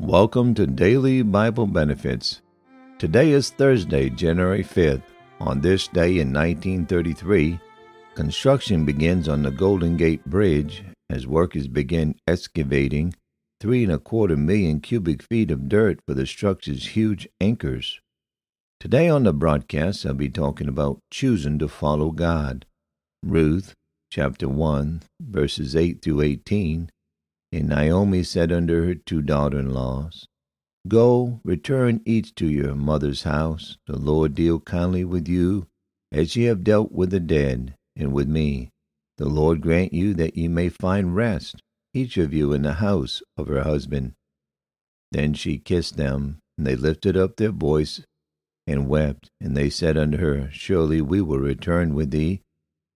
Welcome to Daily Bible Benefits. Today is Thursday, January 5th. On this day in 1933, construction begins on the Golden Gate Bridge as workers begin excavating three and a quarter million cubic feet of dirt for the structure's huge anchors. Today on the broadcast, I'll be talking about choosing to follow God. Ruth, chapter 1, verses 8 through 18. And Naomi said unto her two daughter in laws, Go, return each to your mother's house. The Lord deal kindly with you, as ye have dealt with the dead, and with me. The Lord grant you that ye may find rest, each of you in the house of her husband. Then she kissed them, and they lifted up their voice and wept. And they said unto her, Surely we will return with thee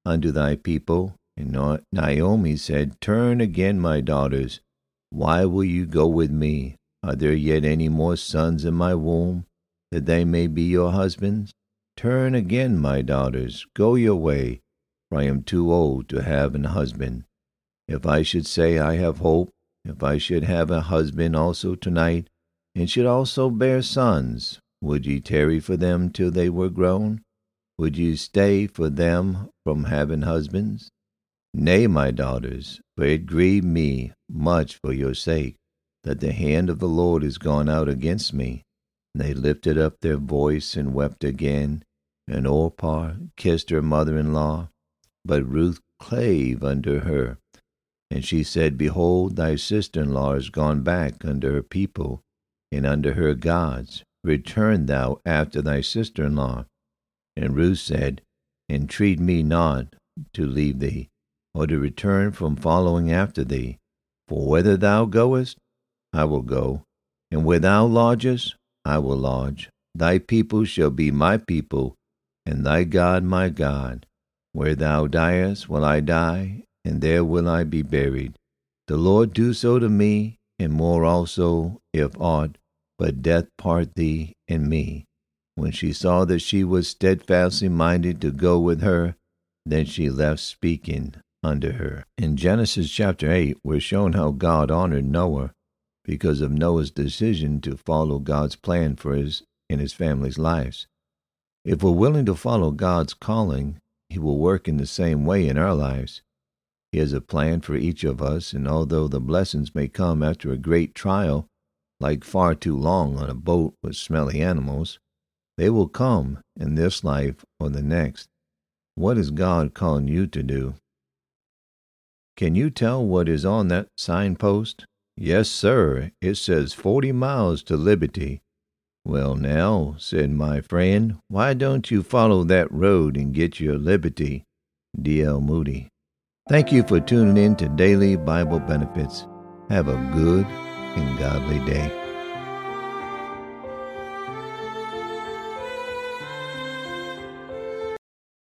unto thy people. And Naomi said, Turn again, my daughters. Why will you go with me? Are there yet any more sons in my womb, that they may be your husbands? Turn again, my daughters, go your way, for I am too old to have an husband. If I should say I have hope, if I should have a husband also tonight, and should also bear sons, would ye tarry for them till they were grown? Would ye stay for them from having husbands? Nay, my daughters, for it grieved me much for your sake that the hand of the Lord is gone out against me. And they lifted up their voice and wept again. And Orpah kissed her mother in law, but Ruth clave unto her. And she said, Behold, thy sister in law is gone back unto her people and unto her gods. Return thou after thy sister in law. And Ruth said, Entreat me not to leave thee or to return from following after thee. For whither thou goest, I will go, and where thou lodgest, I will lodge. Thy people shall be my people, and thy God my God. Where thou diest will I die, and there will I be buried. The Lord do so to me, and more also, if aught but death part thee and me. When she saw that she was steadfastly minded to go with her, then she left speaking under her. In Genesis chapter 8, we're shown how God honored Noah because of Noah's decision to follow God's plan for his and his family's lives. If we're willing to follow God's calling, he will work in the same way in our lives. He has a plan for each of us, and although the blessings may come after a great trial, like far too long on a boat with smelly animals, they will come in this life or the next. What is God calling you to do? Can you tell what is on that signpost? Yes, sir. It says forty miles to Liberty. Well, now, said my friend, why don't you follow that road and get your liberty? D.L. Moody. Thank you for tuning in to Daily Bible Benefits. Have a good and godly day.